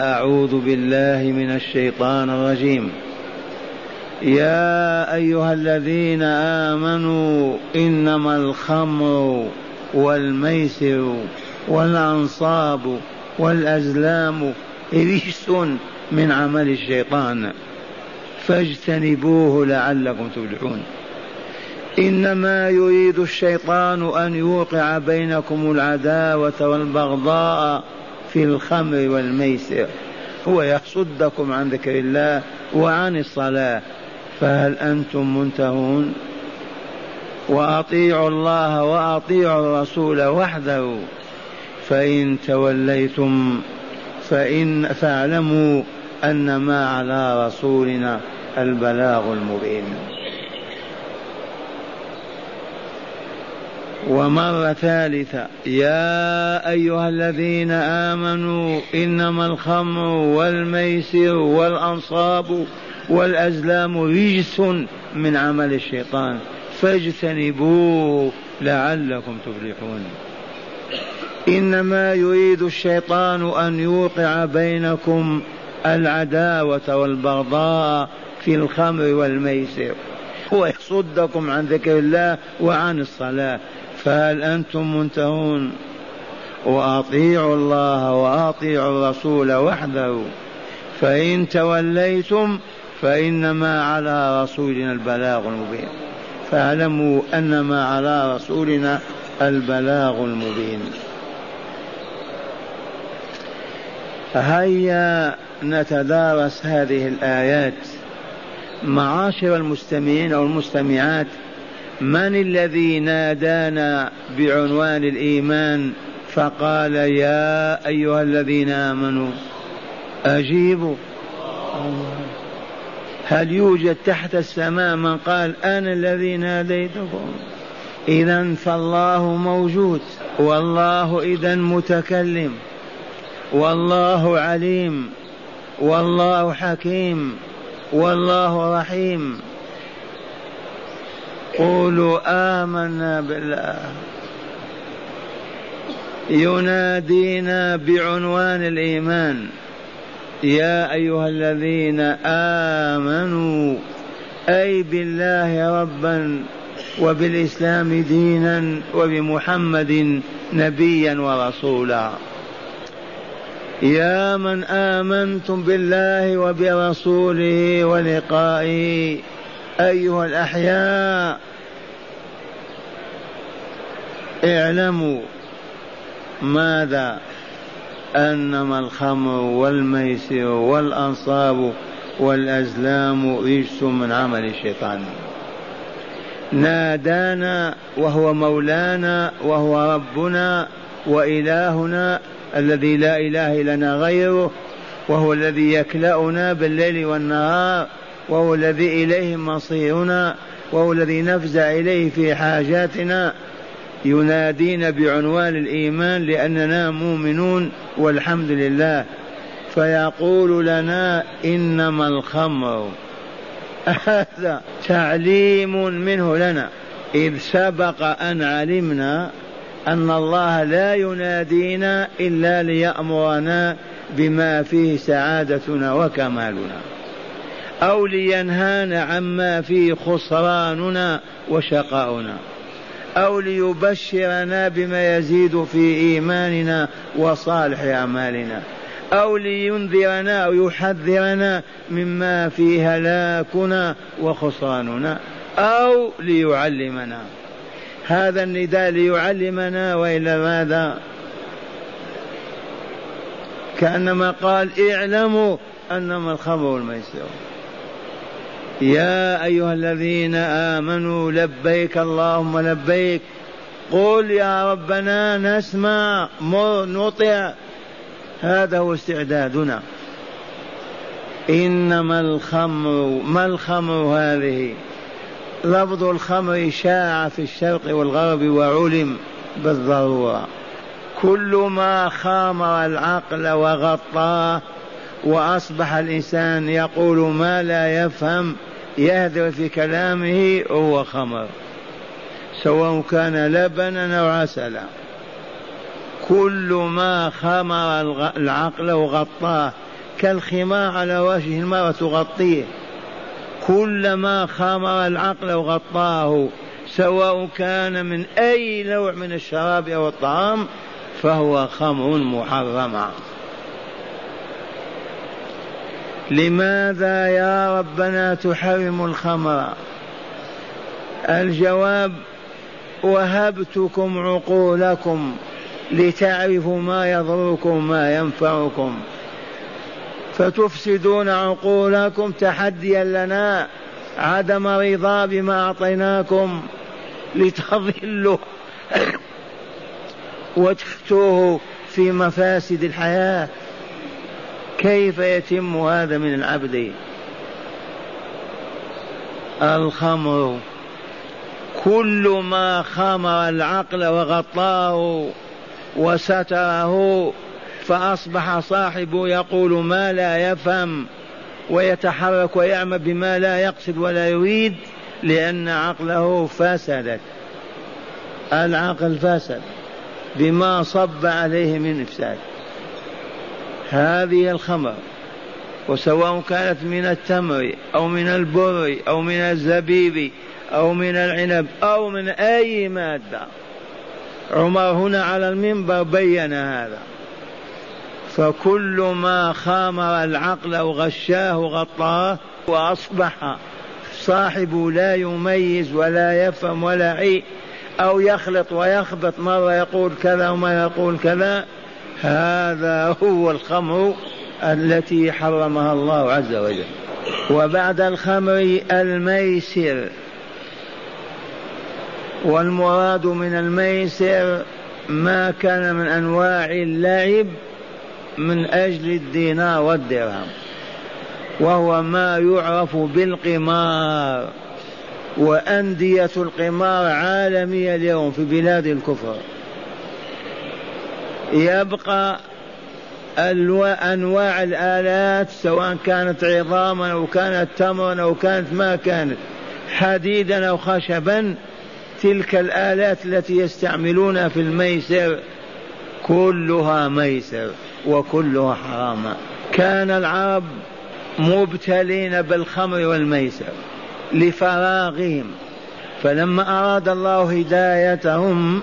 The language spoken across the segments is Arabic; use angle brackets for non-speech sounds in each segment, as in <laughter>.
أعوذ بالله من الشيطان الرجيم. يا أيها الذين آمنوا إنما الخمر والميسر والأنصاب والأزلام رجس من عمل الشيطان. فاجتنبوه لعلكم تفلحون. إنما يريد الشيطان أن يوقع بينكم العداوة والبغضاء في الخمر والميسر. هو يصدكم عن ذكر الله وعن الصلاة. فهل أنتم منتهون؟ وأطيعوا الله وأطيعوا الرسول وحده. فإن توليتم فإن فاعلموا أن ما على رسولنا البلاغ المبين. ومرة ثالثة. يا أيها الذين آمنوا إنما الخمر والميسر والأنصاب والأزلام رجس من عمل الشيطان. فاجتنبوه لعلكم تفلحون. إنما يريد الشيطان أن يوقع بينكم العداوة والبغضاء في الخمر والميسر. ويصدكم عن ذكر الله وعن الصلاة. فهل أنتم منتهون؟ وأطيعوا الله وأطيعوا الرسول وحده. فإن توليتم فإنما على رسولنا البلاغ المبين. فاعلموا أن ما على رسولنا البلاغ المبين. هيا نتدارس هذه الآيات. معاشر المستمعين أو المستمعات من الذي نادانا بعنوان الإيمان فقال يا أيها الذين آمنوا أجيبوا. هل يوجد تحت السماء من قال أنا الذي ناديتكم؟ اذا فالله موجود والله إذا متكلم والله عليم والله حكيم والله رحيم. قولوا آمنا بالله. ينادينا بعنوان الإيمان. يا أيها الذين آمنوا أي بالله ربا وبالإسلام دينا وبمحمد نبيا ورسولا. يا من آمنتم بالله وبرسوله ولقائه أيها الأحياء اعلموا ماذا؟ أنما الخمر والميسر والأنصاب والأزلام رجس من عمل الشيطان. نادانا وهو مولانا وهو ربنا وإلهنا الذي لا إله لنا غيره وهو الذي يكلأنا بالليل والنهار. وهو الذي إليه مصيرنا وهو الذي نفزع إليه في حاجاتنا ينادينا بعنوان الإيمان لأننا مؤمنون والحمد لله. فيقول لنا إنما الخمر. هذا تعليم منه لنا. إذ سبق أن علمنا أن الله لا ينادينا إلا ليأمرنا بما فيه سعادتنا وكمالنا. أو لينهانا عما فيه خسراننا وشقاؤنا. أو ليبشرنا بما يزيد في إيماننا وصالح أعمالنا. أو لينذرنا أو يحذرنا مما فيه هلاكنا وخسراننا. أو ليعلمنا. هذا النداء ليعلمنا وإلا ماذا؟ كأنما قال اعلموا أنما الخمر والميسر. يا أيها الذين آمنوا لبيك اللهم لبيك. قل يا ربنا نسمع نطع. هذا هو استعدادنا. إنما الخمر ما الخمر هذه؟ لفظ الخمر شاع في الشرق والغرب وعلم بالضرورة. كل ما خامر العقل وغطاه وأصبح الإنسان يقول ما لا يفهم يهدر في كلامه هو خمر. سواء كان لبنا أو عسلا. كل ما خمر العقل وغطاه. كالخمار على وجه المرأة تغطيه. كلما خمر العقل وغطاه. سواء كان من أي نوع من الشراب أو الطعام فهو خمر محرم. لماذا يا ربنا تحرم الخمر؟ الجواب وهبتكم عقولكم لتعرفوا ما يضركم ما ينفعكم. فتفسدون عقولكم تحديا لنا عدم رضا بما أعطيناكم لتضلوا <coughs> وتفتوه في مفاسد الحياة. كيف يتم هذا من العبد؟ الخمر. كل ما خمر العقل وغطاه وستره فأصبح صاحبه يقول ما لا يفهم ويتحرك ويعمل بما لا يقصد ولا يريد لأن عقله فسدت. العقل فسد بما صب عليه من إفساد. هذه الخمر وسواء كانت من التمر أو من البر أو من الزبيب أو من العنب أو من أي مادة. عمر هنا على المنبر بين هذا. فكل ما خامر العقل أو غشاه غطاه وأصبح صاحبه لا يميز ولا يفهم ولا عي أو يخلط ويخبط مرة يقول كذا وما يقول كذا. هذا هو الخمر التي حرمها الله عز وجل. وبعد الخمر الميسر. والمراد من الميسر ما كان من أنواع اللعب من أجل الدينار والدرهم. وهو ما يعرف بالقمار. وأندية القمار عالمية اليوم في بلاد الكفر. يبقى أنواع الآلات سواء كانت عظاما أو كانت تمرا أو كانت ما كانت حديدا أو خشبا تلك الآلات التي يستعملونها في الميسر كلها ميسر وكلها حرام كان العرب مبتلين بالخمر والميسر لفراغهم فلما أراد الله هدايتهم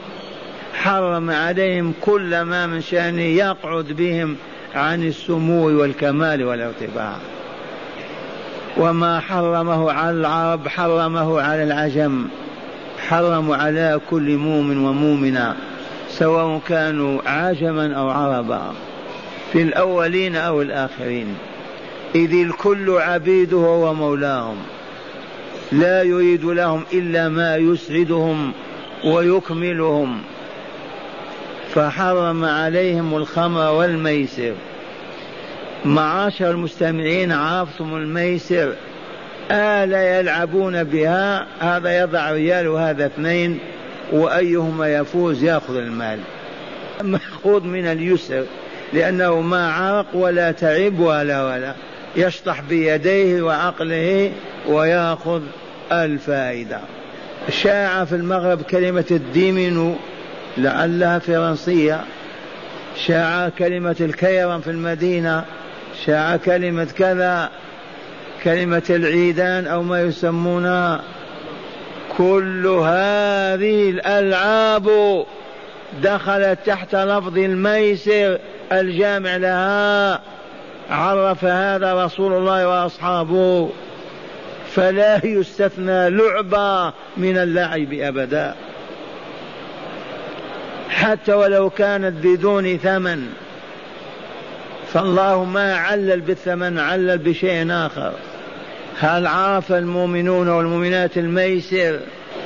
حرم عليهم كل ما من شأنه يقعد بهم عن السمو والكمال والارتفاع وما حرمه على العرب حرمه على العجم حرموا على كل مؤمن ومؤمنة سواء كانوا عجما أو عربا في الأولين أو الآخرين. إذ الكل عبيده ومولاهم لا يريد لهم إلا ما يسعدهم ويكملهم. فحرم عليهم الخمر والميسر. معاشر المستمعين عرفتم الميسر آلة يلعبون بها؟ هذا يضع ريال وهذا اثنين وأيهما يفوز يأخذ المال. مأخوذ من اليسر لأنه ما عرق ولا تعب ولا ولا. يشطح بيديه وعقله ويأخذ الفائدة. شاع في المغرب كلمة الديمينو لعلها فرنسية شاع كلمة الكيرم في المدينة شاع كلمة كذا كلمة العيدان أو ما يسمونها كل هذه الألعاب دخلت تحت لفظ الميسر الجامع لها. عرف هذا رسول الله وأصحابه. فلا يستثنى لعبة من اللعب أبدا. حتى ولو كانت بدون ثمن فالله ما علل بالثمن علل بشيء آخر. هل عرف المؤمنون والمؤمنات الميسر؟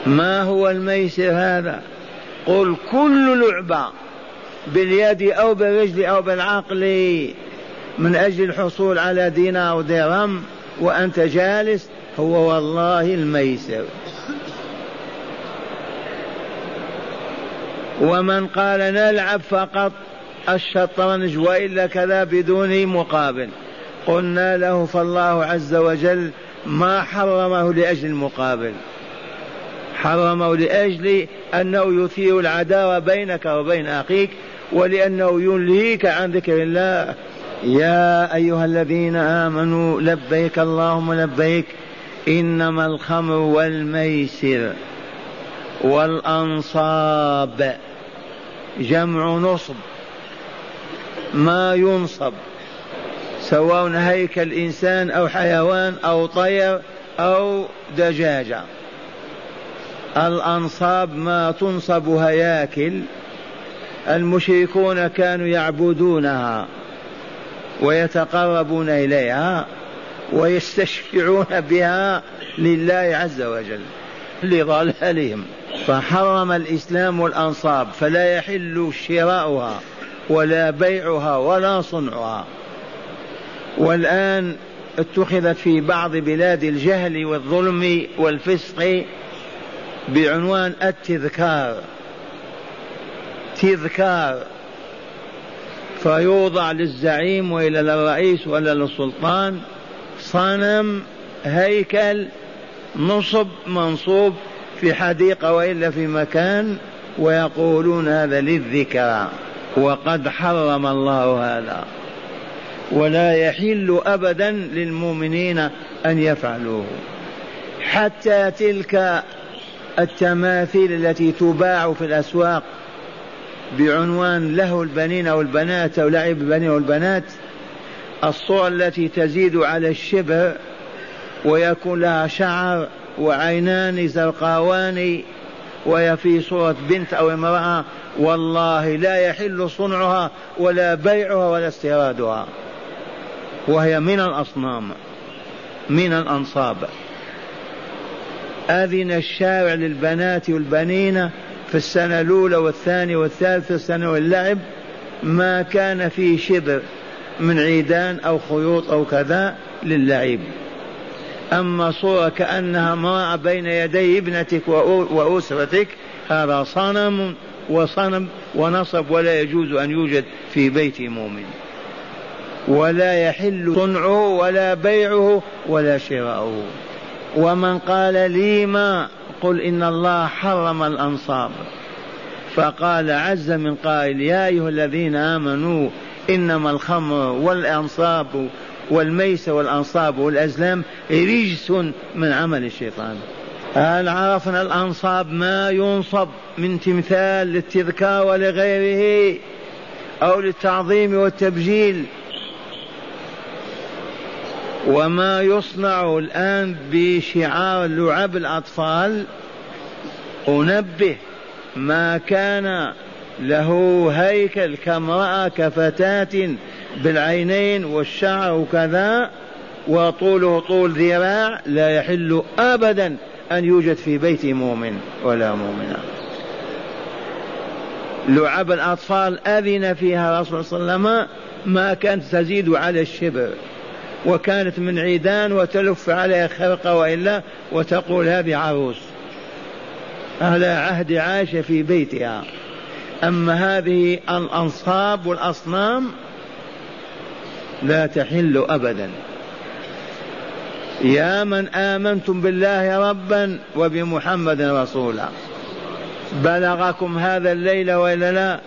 ما هو الميسر هذا؟ قل كل لعبة باليد أو بالرجل أو بالعقل من أجل الحصول على دينار درهم وأنت جالس هو والله الميسر. ومن قال نلعب فقط الشطرنج وإلا كذا بدون مقابل. قلنا له فالله عز وجل ما حرمه لأجل المقابل. حرمه لأجل أنه يثير العداوة بينك وبين أخيك ولأنه ينهيك عن ذكر الله. يا أيها الذين آمنوا لبيك اللهم لبيك. إنما الخمر والميسر والأنصاب. جمع نصب. ما ينصب. سواء هيكل إنسان أو حيوان أو طير أو دجاجة الأنصاب ما تنصب هياكل. المشركون كانوا يعبدونها ويتقربون إليها ويستشفعون بها لله عز وجل. لضلالهم فحرم الإسلام الأنصاب فلا يحل شراؤها ولا بيعها ولا صنعها. والآن اتخذت في بعض بلاد الجهل والظلم والفسق بعنوان التذكار تذكار. فيوضع للزعيم وإلى للرئيس ولا للسلطان صنم هيكل نصب منصوب في حديقة وإلا في مكان ويقولون هذا للذكرى وقد حرم الله هذا. ولا يحل أبدا للمؤمنين أن يفعلوه. حتى تلك التماثيل التي تباع في الأسواق بعنوان له البنين والبنات أو لعب البنين والبنات الصور التي تزيد على الشبه ويكون لها شعر وعينان زرقاوان وهي في صورة بنت أو امرأة والله لا يحل صنعها ولا بيعها ولا استيرادها. وهي من الأصنام من الأنصاب. أذن الشارع للبنات والبنين في السنة الأولى والثانية والثالثة سنة واللعب ما كان فيه شبر من عيدان أو خيوط أو كذا للعب. أما صورة كأنها امرأة بين يدي ابنتك وأسرتك هذا صنم وصنم ونصب ولا يجوز أن يوجد في بيت مؤمن. ولا يحل صنعه ولا بيعه ولا شراؤه. ومن قال لي ما قل إن الله حرم الأنصاب. فقال عز من قائل يا أيها الذين آمنوا إنما الخمر والأنصاب والميس والأنصاب والأزلام رجس من عمل الشيطان. هل عرفنا الأنصاب ما ينصب من تمثال للتذكار ولغيره أو للتعظيم والتبجيل؟ وما يصنع الآن بشعار لعب الأطفال؟ أنبه ما كان له هيكل كامرأة كفتاة بالعينين والشعر وكذا وطوله طول ذراع لا يحل أبدا أن يوجد في بيت مؤمن ولا مؤمنة. لعب الأطفال أذن فيها رسول صلى الله عليه وسلم ما كانت تزيد على الشبر وكانت من عيدان وتلف عليها خرقة وإلا وتقول هذه عروس. على عهد عائشة في بيتها. أما هذه الأنصاب والأصنام لا تحل أبدا. يا من آمنتم بالله ربا وبمحمد رسولا. بلغكم هذا الليل وإلا لا.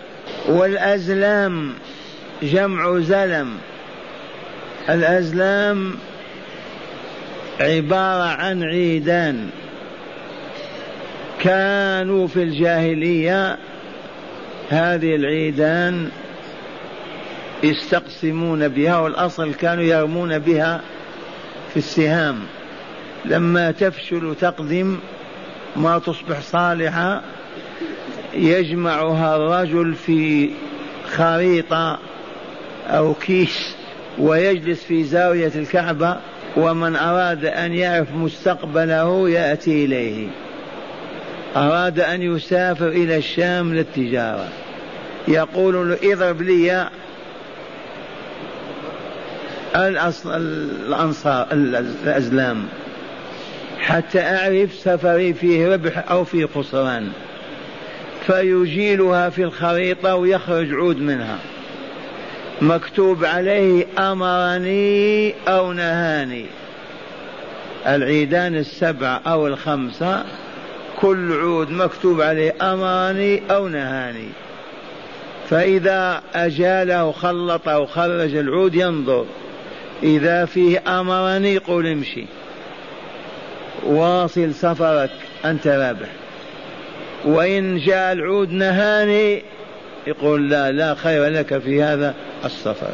والأزلام جمع زلم. الأزلام عبارة عن عيدان. كانوا في الجاهلية. هذه العيدان يستقسمون بها والأصل كانوا يرمون بها في السهام. لما تفشل تقدم ما تصبح صالحة يجمعها الرجل في خريطة أو كيس ويجلس في زاوية الكعبة ومن أراد أن يعرف مستقبله يأتي إليه. أراد أن يسافر إلى الشام للتجارة. يقول له اضرب لي الأنصار الأزلام. حتى أعرف سفري فيه ربح أو فيه خسران. فيجيلها في الخريطة ويخرج عود منها. مكتوب عليه أمرني أو نهاني. العيدان السبع أو الخمسة كل عود مكتوب عليه أمرني أو نهاني. فإذا أجاله خلط أو خرج العود ينظر. إذا فيه أمرني قل امشي. واصل سفرك أنت رابح. وإن جاء العود نهاني يقول لا لا خير لك في هذا السفر.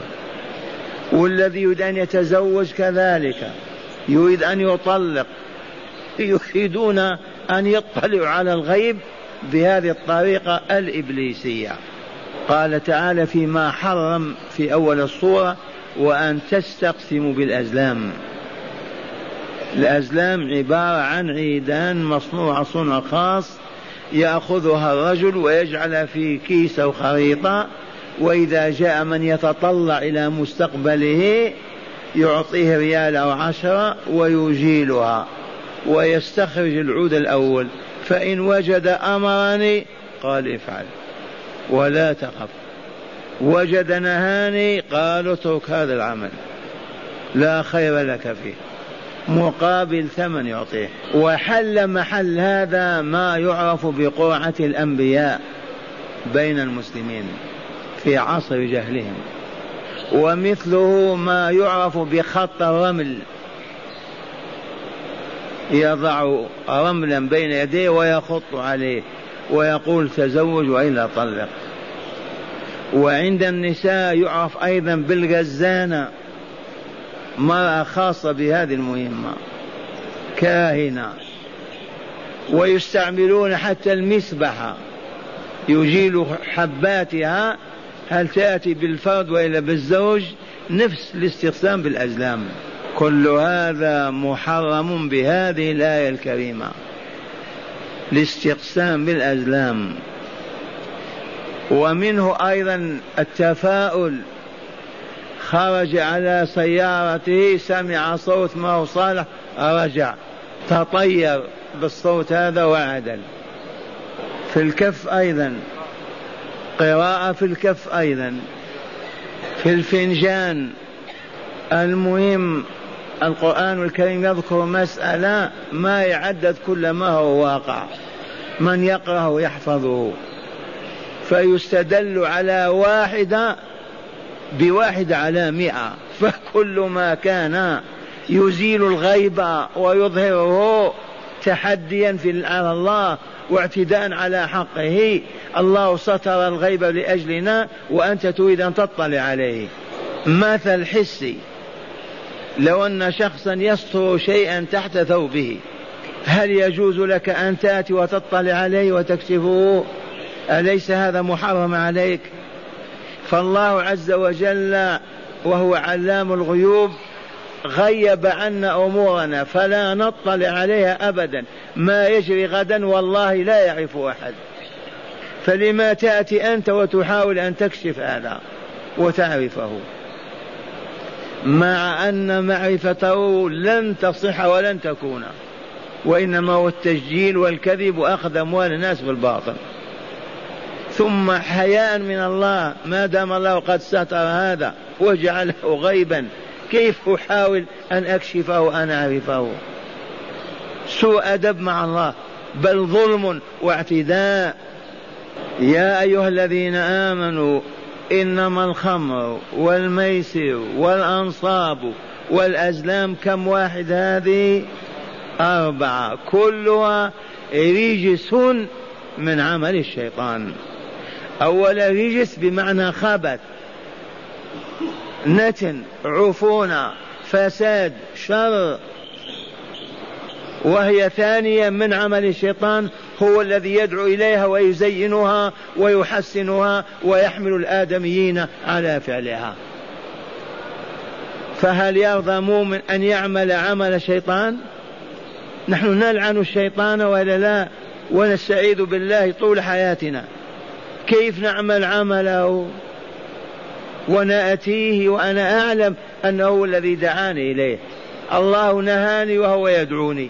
والذي يريد أن يتزوج كذلك يريد أن يطلق يريدون أن يطلعوا على الغيب بهذه الطريقة الإبليسية. قال تعالى فيما حرم في أول الصورة وأن تستقسموا بالأزلام. الأزلام عبارة عن عيدان مصنوعة صنع خاص يأخذها الرجل ويجعل في كيس أو خريطة وإذا جاء من يتطلع إلى مستقبله يعطيه ريال أو عشرة ويجيلها ويستخرج العود الأول. فإن وجد أمرني قال افعل ولا تخف. وجد نهاني قال اترك هذا العمل. لا خير لك فيه. مقابل ثمن يعطيه. وحل محل هذا ما يعرف بقرعة الأنبياء بين المسلمين في عصر جهلهم. ومثله ما يعرف بخط الرمل. يضع رملا بين يديه ويخط عليه. ويقول تزوج وإلا طلق. وعند النساء يعرف أيضا بالغزانة مرأة خاصة بهذه المهمة كاهنة. ويستعملون حتى المسبحة يجيل حباتها هل تأتي بالفرد وإلا بالزوج؟ نفس الاستقسام بالأزلام. كل هذا محرم بهذه الآية الكريمة. الاستقسام بالأزلام. ومنه أيضا التفاؤل. خرج على سيارته سمع صوت ما هو صالح رجع. تطير بالصوت هذا وعدل. في الكف أيضا. قراءة في الكف أيضا. في الفنجان. المهم القرآن الكريم يذكر مسألة ما يعدد كل ما هو واقع. من يقرأه يحفظه. فيستدل على واحدة بواحد على مئة. فكل ما كان يزيل الغيب ويظهره تحديا في على الله واعتداء على حقه الله ستر الغيب لأجلنا وأنت تريد أن تطلع عليه. مثل حسي لو أن شخصا يستر شيئا تحت ثوبه هل يجوز لك أن تأتي وتطلع عليه وتكشفه أليس هذا محرم عليك؟ فالله عز وجل وهو علام الغيوب غيب عنا أمورنا فلا نطلع عليها ابدا. ما يجري غدا والله لا يعرف أحد. فلما تأتي أنت وتحاول أن تكشف هذا وتعرفه مع أن معرفته لن تصح ولن تكون وإنما هو التسجيل والكذب وأخذ أموال الناس بالباطل. ثم حياء من الله ما دام الله قد ستر هذا وجعله غيبا كيف أحاول أن أكشفه أن أعرفه؟ سوء أدب مع الله بل ظلم واعتداء. يا أيها الذين آمنوا إنما الخمر والميسر والأنصاب والأزلام كم واحد هذه؟ أربعة كلها رجس من عمل الشيطان. أولا رجس بمعنى خبث نتن عفونة فساد شر. وهي ثانيا من عمل الشيطان هو الذي يدعو إليها ويزينها ويحسنها ويحمل الآدميين على فعلها. فهل يرضى مؤمن أن يعمل عمل الشيطان نحن نلعن الشيطان ولا لا؟ ونستعيذ بالله طول حياتنا. كيف نعمل عمله؟ ونأتيه وأنا أعلم أنه هو الذي دعاني إليه. الله نهاني وهو يدعوني.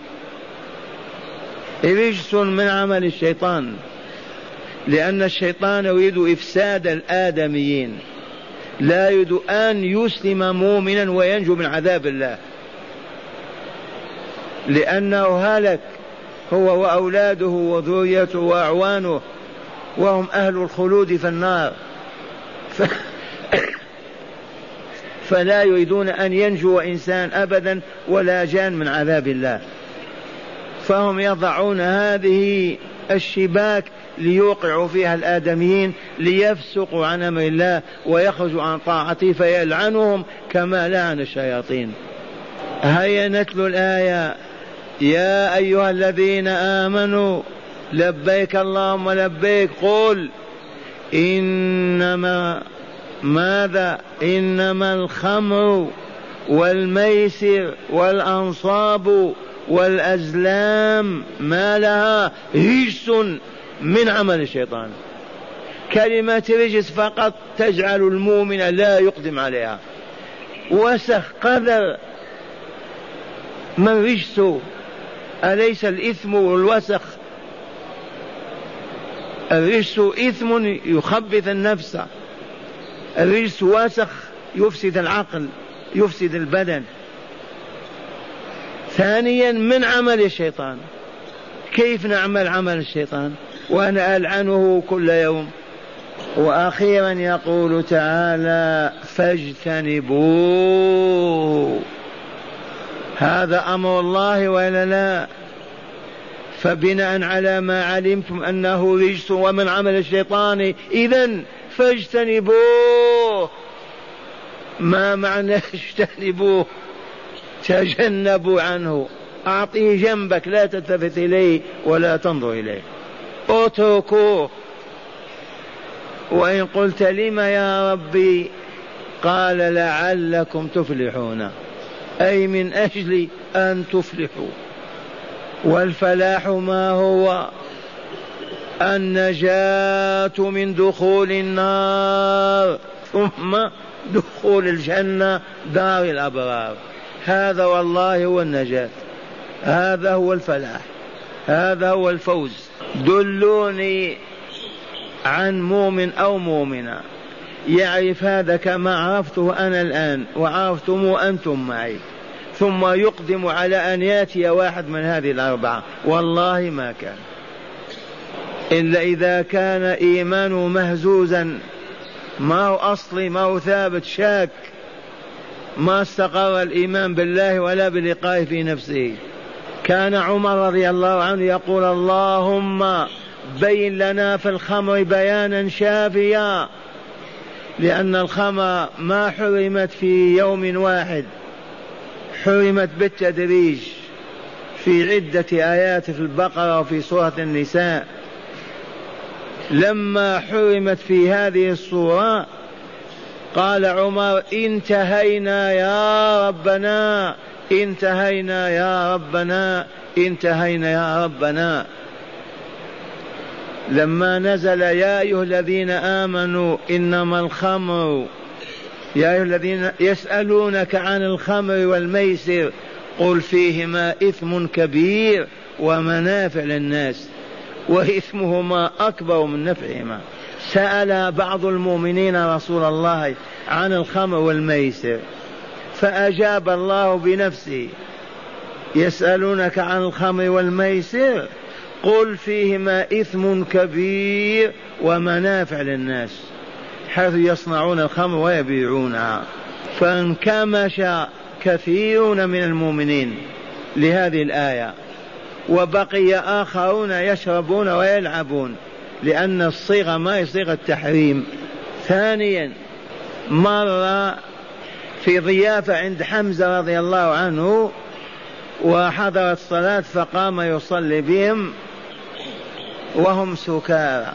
رجس من عمل الشيطان. لأن الشيطان يريد إفساد الآدميين. لا يريد أن يسلم مؤمنا وينجو من عذاب الله. لأنه هلك. هو وأولاده وذريته وأعوانه. وهم أهل الخلود في النار. ف... فلا يريدون أن ينجو إنسان أبدا ولا جان من عذاب الله. فهم يضعون هذه الشباك ليوقعوا فيها الآدميين ليفسقوا عن أمر الله ويخرجوا عن طاعته فيلعنهم كما لعن الشياطين. هيا نتلو الآية. يا أيها الذين آمنوا لبيك اللهم لبيك قل إنما ماذا؟ إنما الخمر والميسر والأنصاب والأزلام ما لها رجس من عمل الشيطان. كلمة رجس فقط تجعل المؤمن لا يقدم عليها. وسخ قذر. من رجس أليس الإثم والوسخ؟ الرجس إثم يخبث النفس. الرجس وسخ يفسد العقل يفسد البدن. ثانيا من عمل الشيطان؟ كيف نعمل عمل الشيطان؟ وأنا ألعنه كل يوم. وأخيرا يقول تعالى فاجتنبوه. هذا أمر الله والا لا؟ فبناء على ما علمتم أنه رجس ومن عمل الشيطان اذا فاجتنبوه. ما معنى <laughs> اجتنبوه؟ تجنبوا عنه. أعطيه جنبك لا تلتفت إليه ولا تنظر إليه. اتركوه. وإن قلت لم يا ربي؟ قال لعلكم تفلحون. أي من أجل أن تفلحوا. والفلاح ما هو؟ النجاة من دخول النار. ثم دخول الجنة دار الأبرار. هذا والله هو النجاة. هذا هو الفلاح. هذا هو الفوز. دلوني عن مؤمن أو مؤمنة. يعرف هذا كما عرفته أنا الآن وعرفتم أنتم معي. ثم يقدم على أن يأتي واحد من هذه الأربعة. والله ما كان. إلا إذا كان إيمانه مهزوزا. ما هو أصلي ما هو ثابت شاك. ما استقر الإيمان بالله ولا بلقائه في نفسه. كان عمر رضي الله عنه يقول اللهم بين لنا في الخمر بيانا شافيا. لأن الخمر ما حرمت في يوم واحد. حرمت بالتدريج في عدة آيات في البقرة وفي سورة النساء. لما حرمت في هذه الصورة قال عمر انتهينا يا ربنا انتهينا يا ربنا انتهينا يا ربنا. لما نزل يا أيها الذين آمنوا إنما الخمر يا أيها الذين يسألونك عن الخمر والميسر قل فيهما إثم كبير ومنافع للناس وإثمهما أكبر من نفعهما. سأل بعض المؤمنين رسول الله عن الخمر والميسر فأجاب الله بنفسه يسألونك عن الخمر والميسر قل فيهما إثم كبير ومنافع للناس. حيث يصنعون الخمر ويبيعونها فانكمش كثيرون من المؤمنين لهذه الآية وبقي آخرون يشربون ويلعبون لأن الصيغة ما هي صيغة تحريم. ثانيا مر في ضيافة عند حمزة رضي الله عنه وحضرت الصلاة فقام يصلي بهم وهم سكارى.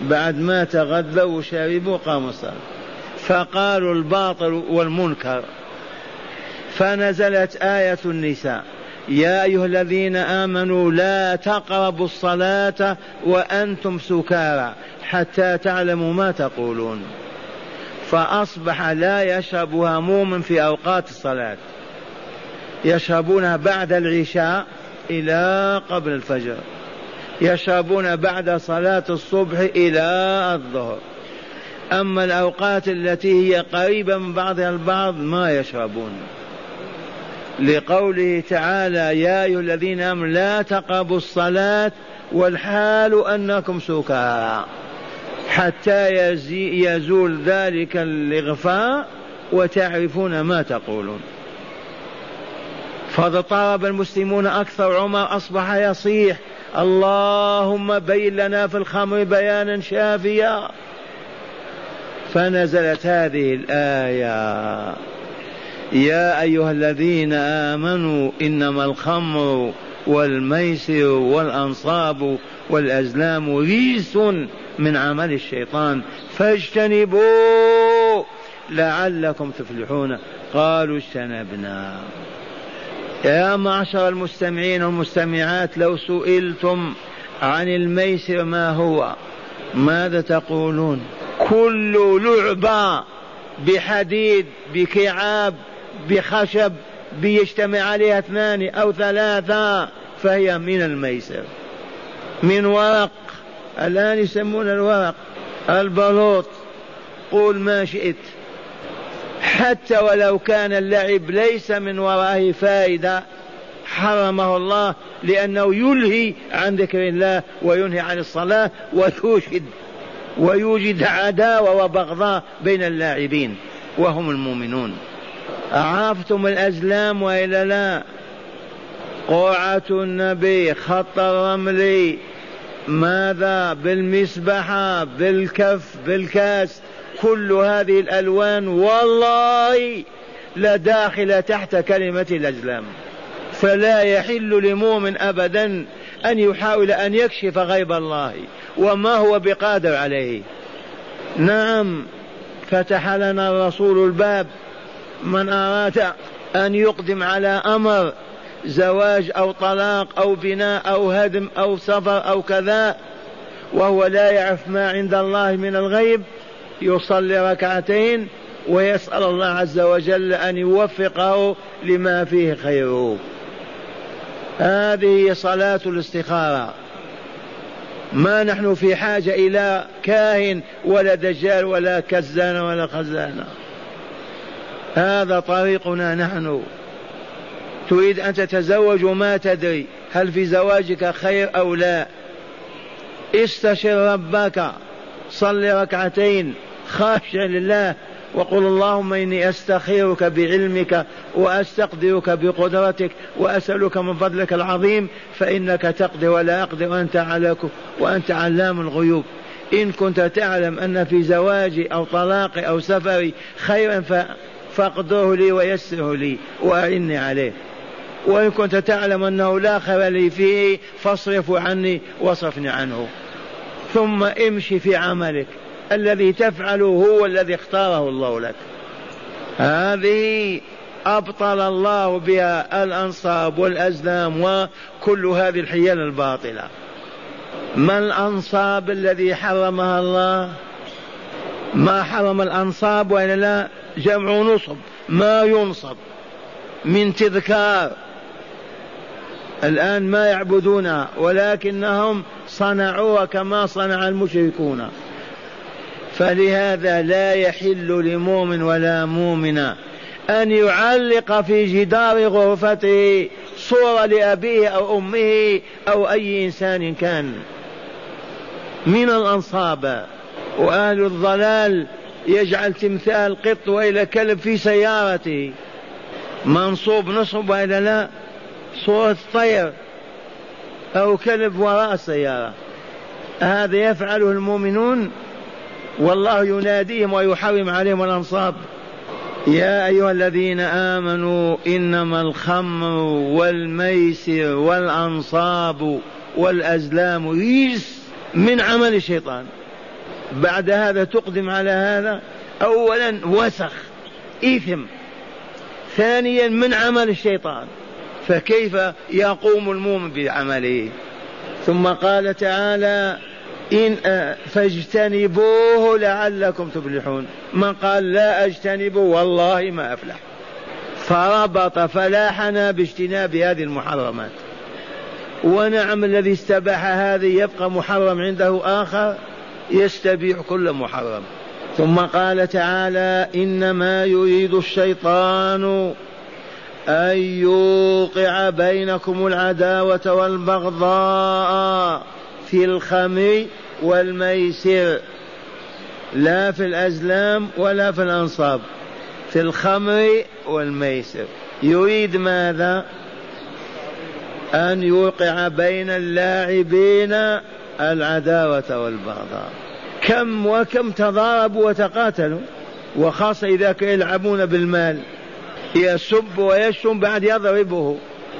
بعد ما تغذوا وشربوا قاموا الصلاة فقالوا الباطل والمنكر. فنزلت آية النساء. يا أيها الذين آمنوا لا تقربوا الصلاة وأنتم سكارى حتى تعلموا ما تقولون. فأصبح لا يشربها مؤمن في أوقات الصلاة. يشربونها بعد العشاء إلى قبل الفجر. يشربون بعد صلاة الصبح إلى الظهر. أما الأوقات التي هي قريبة من بعضها البعض ما يشربون لقوله تعالى يا أيها الذين آمنوا لا تقربوا الصلاة والحال أنكم سكارى. حتى يزول ذلك الإغفاء وتعرفون ما تقولون. فاضطرب المسلمون أكثر عمر أصبح يصيح اللهم بين لنا في الخمر بيانا شافيا. فنزلت هذه الآية. يا أيها الذين آمنوا إنما الخمر والميسر والأنصاب والأزلام ريس من عمل الشيطان. فاجتنبوا لعلكم تفلحون. قالوا اجتنبنا. يا معشر المستمعين والمستمعات لو سئلتم عن الميسر ما هو ماذا تقولون؟ كل لعبة بحديد بكعاب بخشب بيجتمع عليها اثنان أو ثلاثة فهي من الميسر. من ورق الآن يسمون الورق البلوط. قول ما شئت. حتى ولو كان اللعب ليس من ورائه فائدة حرمه الله لأنه يلهي عن ذكر الله وينهي عن الصلاة ويوجد ويوجد عداوة وبغضاء بين اللاعبين وهم المؤمنون. عرفتم الأزلام وإلا لا؟ قرعة النبي خط الرمل. ماذا؟ بالمسبحة بالكف بالكاس. كل هذه الألوان والله لداخل تحت كلمة الأزلام فلا يحل لمؤمن أبدا أن يحاول أن يكشف غيب الله وما هو بقادر عليه. نعم فتح لنا الرسول الباب. من أراد أن يقدم على أمر زواج أو طلاق أو بناء أو هدم أو سفر أو كذا وهو لا يعرف ما عند الله من الغيب يصلي ركعتين ويسأل الله عز وجل أن يوفقه لما فيه خيره هذه صلاة الاستخارة. ما نحن في حاجة إلى كاهن ولا دجال ولا كزان ولا خزانة هذا طريقنا نحن. تريد أن تتزوج وما تدري هل في زواجك خير أو لا. استشر ربك. صل ركعتين خاشع لله وقل اللهم إني أستخيرك بعلمك وأستقدرك بقدرتك وأسألك من فضلك العظيم فإنك تقدر ولا أقدر وأنت على وأنت علام الغيوب. إن كنت تعلم أن في زواجي أو طلاقي أو سفري خيرا فاقدره لي ويسره لي وأعني عليه. وإن كنت تعلم أنه لا خير لي فيه فاصرفه عني واصرفني عنه. ثم امشي في عملك. الذي تفعله هو الذي اختاره الله لك. هذه أبطل الله بها الأنصاب والأزلام وكل هذه الحيل الباطلة. ما الأنصاب الذي حرمها الله؟ ما حرم الأنصاب وإلا لا؟ جمع نصب. ما ينصب من تذكار. الآن ما يعبدونها ولكنهم صنعوها كما صنع المشركون. فلهذا لا يحل لمؤمن ولا مؤمنة أن يعلق في جدار غرفته صورة لأبيه أو أمه أو أي إنسان كان. من الأنصاب. وأهل الضلال يجعل تمثال قط وإلى كلب في سيارته. منصوب نصب وإلا لا؟ صورة طير. أو كلب وراء السيارة هذا يفعله المؤمنون. والله يناديهم ويحرم عليهم الأنصاب. يا أيها الذين آمنوا إنما الخمر والميسر والأنصاب والأزلام رجس من عمل الشيطان. بعد هذا تقدم على هذا. أولا وسخ إثم. ثانيا من عمل الشيطان. فكيف يقوم المؤمن بعمله؟ ثم قال تعالى إن فاجتنبوه لعلكم تفلحون. من قال لا أجتنب والله ما أفلح. فربط فلاحنا باجتناب هذه المحرمات. ونعم الذي استباح هذه يبقى محرم عنده آخر يستبيح كل محرم. ثم قال تعالى إنما يريد الشيطان أن يوقع بينكم العداوة والبغضاء في الخمر والميسر لا في الأزلام ولا في الأنصاب في الخمر والميسر. يريد ماذا؟ أن يوقع بين اللاعبين العداوة والبغضاء. كم وكم تضاربوا وتقاتلوا وخاصة إذا كانوا يلعبون بالمال. يسب ويشتم بعد يضربه.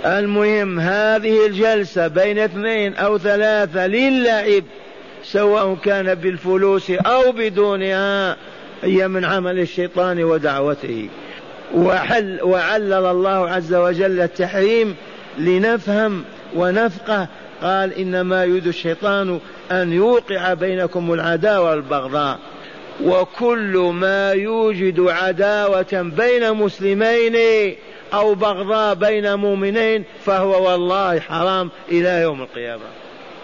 المهم هذه الجلسة بين اثنين أو ثلاثة للعب سواء كان بالفلوس أو بدونها هي من عمل الشيطان ودعوته. وحل وعلل الله عز وجل التحريم لنفهم ونفقه. قال إنما يريد الشيطان أن يوقع بينكم العداوة والبغضاء. وكل ما يوجد عداوة بين مسلمين أو بغضاء بين مؤمنين فهو والله حرام إلى يوم القيامة.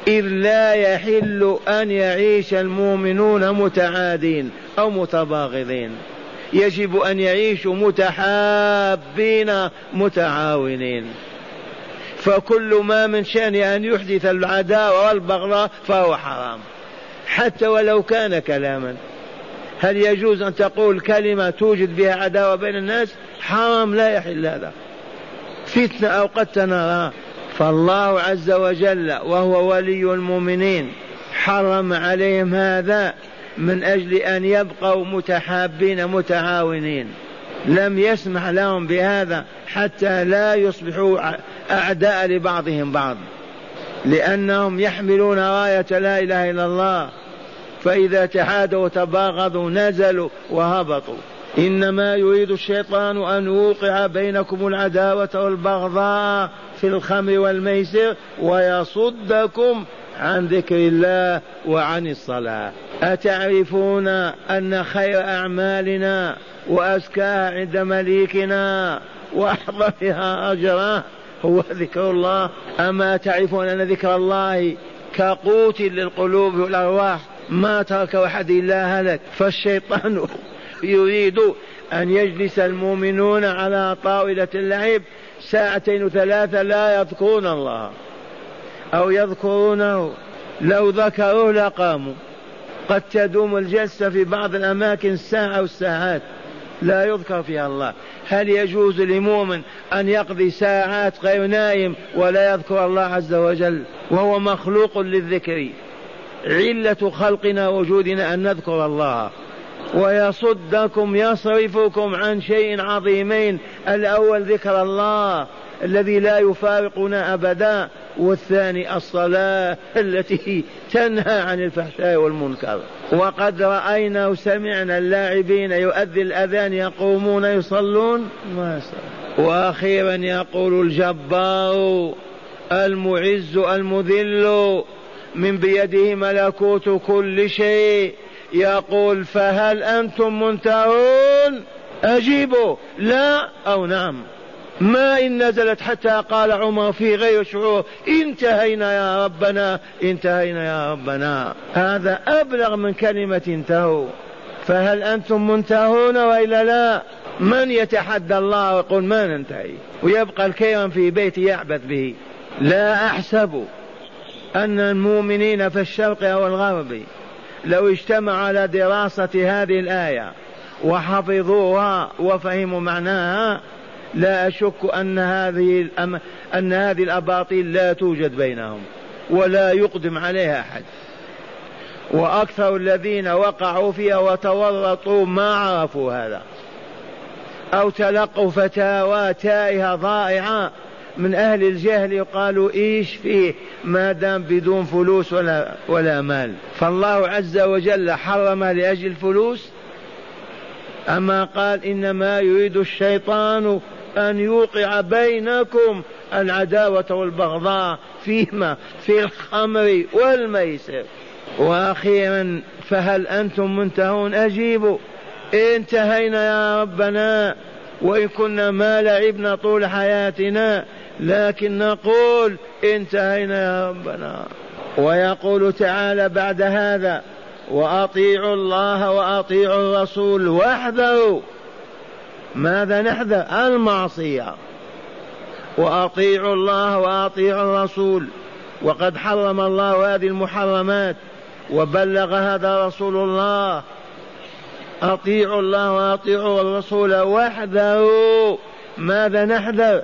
إذ لا يحل أن يعيش المؤمنون متعادين أو متباغضين. يجب أن يعيشوا متحابين متعاونين. فكل ما من شأن أن يحدث العداوة والبغضاء فهو حرام. حتى ولو كان كلاما. هل يجوز أن تقول كلمة توجد بها عداوة بين الناس؟ حرام لا يحل هذا. فتنة أو قد تنرى فالله عز وجل وهو ولي المؤمنين حرم عليهم هذا من أجل أن يبقوا متحابين متعاونين. لم يسمح لهم بهذا حتى لا يصبحوا أعداء لبعضهم بعض. لأنهم يحملون راية لا إله إلا الله. فإذا تحادوا وتباغضوا نزلوا وهبطوا. إنما يريد الشيطان أن يوقع بينكم العداوة والبغضاء في الخمر والميسر ويصدكم عن ذكر الله وعن الصلاة. أتعرفون أن خير أعمالنا وأزكاها عند مليكنا وأحضرها أجرا؟ هو ذكر الله. أما تعرفون أن ذكر الله كقوت للقلوب والأرواح؟ ما ترك أحد إلا هلك فالشيطان <laughs> يريد أن يجلس المؤمنون على طاولة اللعب ساعتين وثلاثة لا يذكرون الله أو يذكرونه لو ذكروه لقاموا. قد تدوم الجلسة في بعض الأماكن ساعة والساعات لا يذكر فيها الله. هل يجوز لمؤمن أن يقضي ساعات غير نائم ولا يذكر الله عز وجل؟ وهو مخلوق للذكر. علة خلقنا وجودنا أن نذكر الله. ويصدكم يصرفكم عن شيء عظيمين. الأول ذكر الله الذي لا يفارقنا أبدا والثاني الصلاة التي تنهى عن الفحشاء والمنكر. وقد رأينا وسمعنا اللاعبين يؤذي الأذان يقومون يصلون. ما وأخيرا يقول الجبار المعز المذل. من بيده ملكوت كل شيء. يقول فهل أنتم منتهون؟ أجيبوا لا أو نعم. ما إن نزلت حتى قال عمر في غير شعور انتهينا يا ربنا انتهينا يا ربنا. هذا أبلغ من كلمة انتهوا. فهل أنتم منتهون وإلا لا؟ من يتحدى الله ويقول ما ننتهي؟ ويبقى الكيرم في بيت يعبث به. لا أحسب. أن المؤمنين في الشرق أو الغرب لو اجتمعوا على دراسة هذه الآية وحفظوها وفهموا معناها لا أشك أن هذه الأم... أن هذه الأباطيل لا توجد بينهم ولا يقدم عليها أحد. وأكثر الذين وقعوا فيها وتورطوا ما عرفوا هذا أو تلقوا فتاوى تائهة ضائعة من أهل الجهل يقالوا إيش فيه؟ ما دام بدون فلوس ولا ولا مال. فالله عز وجل حرم لأجل الفلوس أما قال إنما يريد الشيطان أن يوقع بينكم العداوة والبغضاء فيما في الخمر والميسر. وأخيرا فهل أنتم منتهون؟ أجيبوا انتهينا يا ربنا وإن كنا ما لعبنا طول حياتنا. لكن نقول انتهينا يا ربنا. ويقول تعالى بعد هذا وأطيعوا الله وأطيعوا الرسول واحذروا. ماذا نحذر؟ المعصية. وأطيعوا الله وأطيعوا الرسول. وقد حرم الله هذه المحرمات. وبلغ هذا رسول الله. أطيعوا الله وأطيعوا الرسول وحده ماذا نحذر؟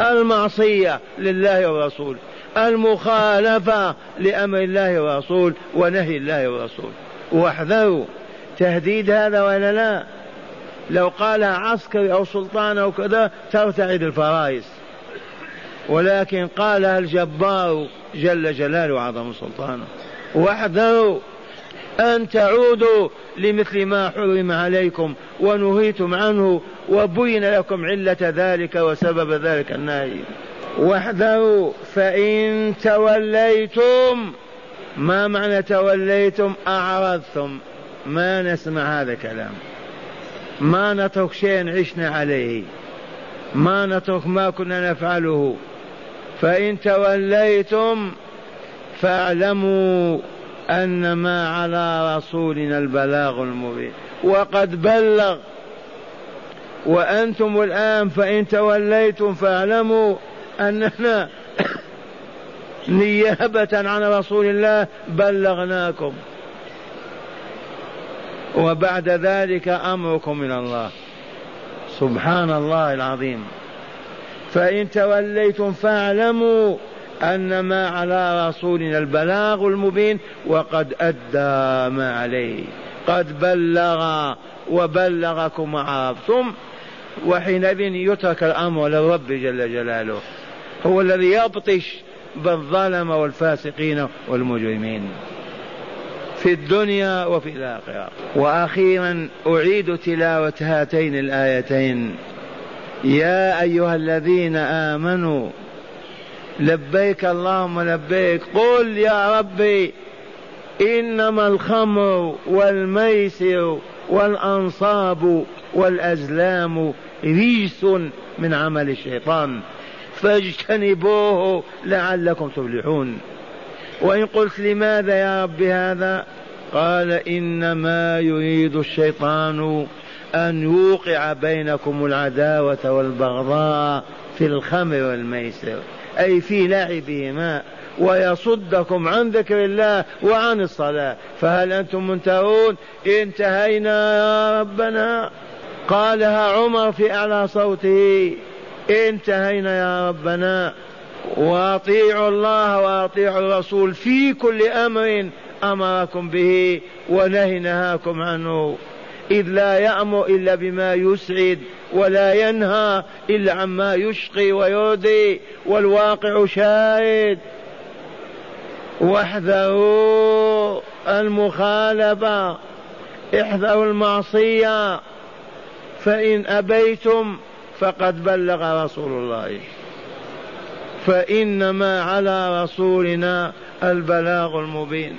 المعصية لله والرسول المخالفة لأمر الله والرسول ونهي الله والرسول واحذروا تهديد هذا ولا لا؟ لو قال عسكري أو سلطان أو كذا ترتعد الفرائس. ولكن قالها الجبار جل جلاله وعظم سلطانه. واحذروا أن تعودوا لمثل ما حرم عليكم ونهيتم عنه وبين لكم علة ذلك وسبب ذلك النهي. واحذروا فإن توليتم ما معنى توليتم؟ أعرضتم. ما نسمع هذا الكلام. ما نترك شيئا عشنا عليه. ما نترك ما كنا نفعله. فإن توليتم فاعلموا أن ما على رسولنا البلاغ المبين. وقد بلغ وأنتم الآن فإن توليتم فاعلموا أننا <coughs> نيابة عن رسول الله بلغناكم. وبعد ذلك أمركم من الله. سبحان الله العظيم. فإن توليتم فاعلموا أن ما على رسولنا البلاغ المبين وقد أدى ما عليه. قد بلغ وبلغكم وعرفتم وحينئذ يترك الأمر للرب جل جلاله. هو الذي يبطش بالظلم والفاسقين والمجرمين. في الدنيا وفي الآخرة. وأخيرا أعيد تلاوة هاتين الآيتين. يا أيها الذين آمنوا لبيك اللهم لبيك. قل يا ربي إنما الخمر والميسر والأنصاب والأزلام رجس من عمل الشيطان. فاجتنبوه لعلكم تفلحون. وإن قلت لماذا يا رب هذا؟ قال إنما يريد الشيطان أن يوقع بينكم العداوة والبغضاء في الخمر والميسر أي في لعبهما. ويصدكم عن ذكر الله وعن الصلاة. فهل أنتم منتهون؟ انتهينا يا ربنا. قالها عمر في أعلى صوته. انتهينا يا ربنا. وأطيعوا الله وأطيعوا الرسول في كل أمر أمركم به ونهي نهاكم عنه. إذ لا يأمر إلا بما يسعد ولا ينهى إلا عما يشقي ويرضي والواقع شاهد. واحذروا المخالفة احذروا المعصية فإن أبيتم فقد بلغ رسول الله. فإنما على رسولنا البلاغ المبين.